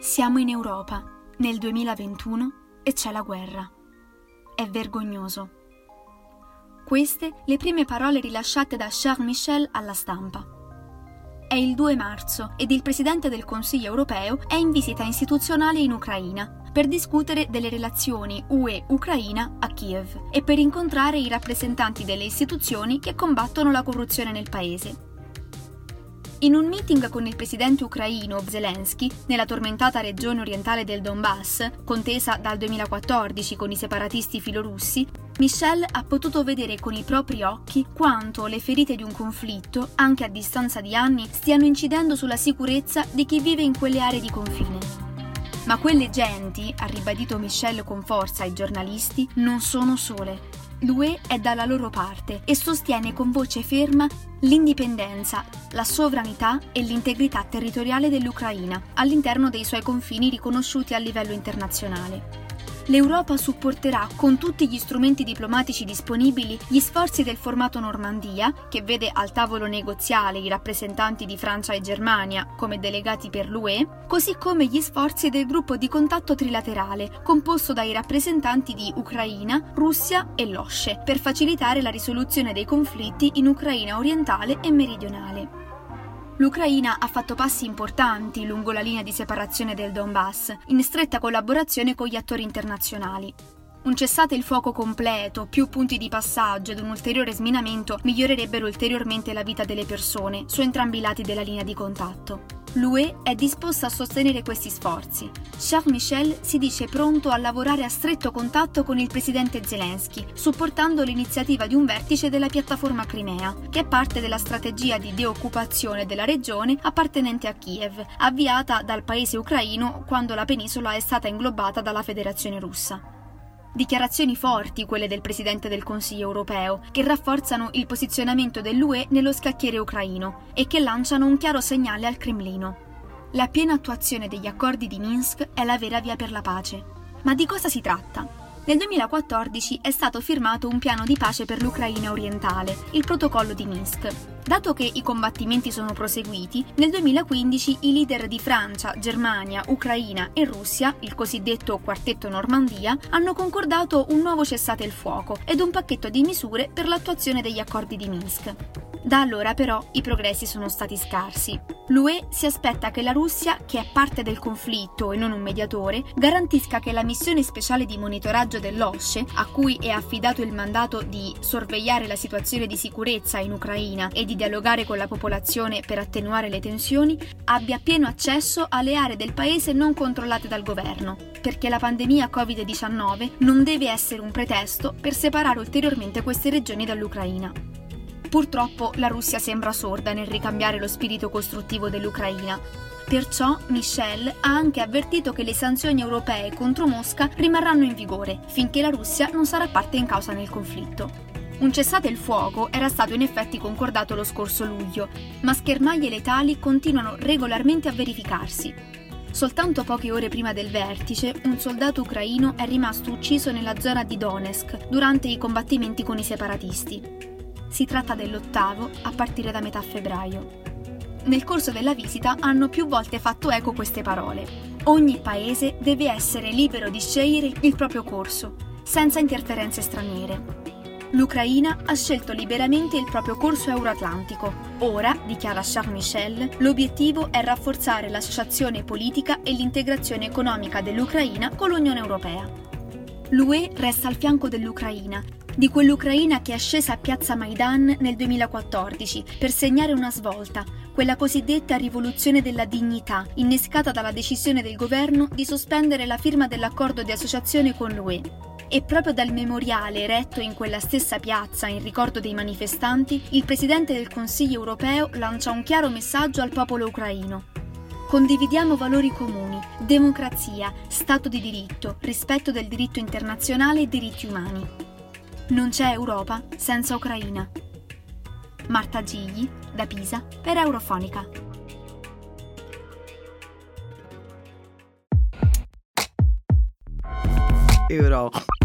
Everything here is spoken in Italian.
Siamo in Europa, nel 2021, e c'è la guerra. È vergognoso. Queste le prime parole rilasciate da Charles Michel alla stampa. È il 2 marzo ed il Presidente del Consiglio europeo è in visita istituzionale in Ucraina per discutere delle relazioni UE-Ucraina a Kiev e per incontrare i rappresentanti delle istituzioni che combattono la corruzione nel paese. In un meeting con il presidente ucraino Zelensky, nella tormentata regione orientale del Donbass, contesa dal 2014 con i separatisti filorussi, Michel ha potuto vedere con i propri occhi quanto le ferite di un conflitto, anche a distanza di anni, stiano incidendo sulla sicurezza di chi vive in quelle aree di confine. Ma quelle genti, ha ribadito Michel con forza ai giornalisti, non sono sole. L'UE è dalla loro parte e sostiene con voce ferma l'indipendenza, la sovranità e l'integrità territoriale dell'Ucraina all'interno dei suoi confini riconosciuti a livello internazionale l'Europa supporterà con tutti gli strumenti diplomatici disponibili gli sforzi del formato Normandia, che vede al tavolo negoziale i rappresentanti di Francia e Germania come delegati per l'UE, così come gli sforzi del gruppo di contatto trilaterale, composto dai rappresentanti di Ucraina, Russia e l'OSCE, per facilitare la risoluzione dei conflitti in Ucraina orientale e meridionale. L'Ucraina ha fatto passi importanti lungo la linea di separazione del Donbass, in stretta collaborazione con gli attori internazionali. Un cessate il fuoco completo, più punti di passaggio ed un ulteriore sminamento migliorerebbero ulteriormente la vita delle persone su entrambi i lati della linea di contatto. L'UE è disposta a sostenere questi sforzi. Charles Michel si dice pronto a lavorare a stretto contatto con il presidente Zelensky, supportando l'iniziativa di un vertice della piattaforma Crimea, che è parte della strategia di deoccupazione della regione appartenente a Kiev, avviata dal paese ucraino quando la penisola è stata inglobata dalla Federazione russa. Dichiarazioni forti quelle del Presidente del Consiglio europeo, che rafforzano il posizionamento dell'UE nello scacchiere ucraino e che lanciano un chiaro segnale al Cremlino. La piena attuazione degli accordi di Minsk è la vera via per la pace. Ma di cosa si tratta? Nel 2014 è stato firmato un piano di pace per l'Ucraina orientale, il protocollo di Minsk. Dato che i combattimenti sono proseguiti, nel 2015 i leader di Francia, Germania, Ucraina e Russia, il cosiddetto Quartetto Normandia, hanno concordato un nuovo cessate il fuoco ed un pacchetto di misure per l'attuazione degli accordi di Minsk. Da allora però i progressi sono stati scarsi. L'UE si aspetta che la Russia, che è parte del conflitto e non un mediatore, garantisca che la missione speciale di monitoraggio dell'OSCE, a cui è affidato il mandato di sorvegliare la situazione di sicurezza in Ucraina e di dialogare con la popolazione per attenuare le tensioni, abbia pieno accesso alle aree del paese non controllate dal governo, perché la pandemia Covid-19 non deve essere un pretesto per separare ulteriormente queste regioni dall'Ucraina. Purtroppo la Russia sembra sorda nel ricambiare lo spirito costruttivo dell'Ucraina. Perciò Michel ha anche avvertito che le sanzioni europee contro Mosca rimarranno in vigore finché la Russia non sarà parte in causa nel conflitto. Un cessate il fuoco era stato in effetti concordato lo scorso luglio, ma schermaglie letali continuano regolarmente a verificarsi. Soltanto poche ore prima del vertice, un soldato ucraino è rimasto ucciso nella zona di Donetsk durante i combattimenti con i separatisti. Si tratta dell'ottavo a partire da metà febbraio. Nel corso della visita hanno più volte fatto eco queste parole. Ogni paese deve essere libero di scegliere il proprio corso, senza interferenze straniere. L'Ucraina ha scelto liberamente il proprio corso euroatlantico. Ora, dichiara Charles Michel, l'obiettivo è rafforzare l'associazione politica e l'integrazione economica dell'Ucraina con l'Unione Europea. L'UE resta al fianco dell'Ucraina di quell'Ucraina che è scesa a piazza Maidan nel 2014 per segnare una svolta, quella cosiddetta rivoluzione della dignità, innescata dalla decisione del governo di sospendere la firma dell'accordo di associazione con l'UE. E proprio dal memoriale eretto in quella stessa piazza in ricordo dei manifestanti, il Presidente del Consiglio europeo lancia un chiaro messaggio al popolo ucraino. Condividiamo valori comuni, democrazia, Stato di diritto, rispetto del diritto internazionale e diritti umani. Non c'è Europa senza Ucraina. Marta Gigli, da Pisa, per Eurofonica. Eurofonica.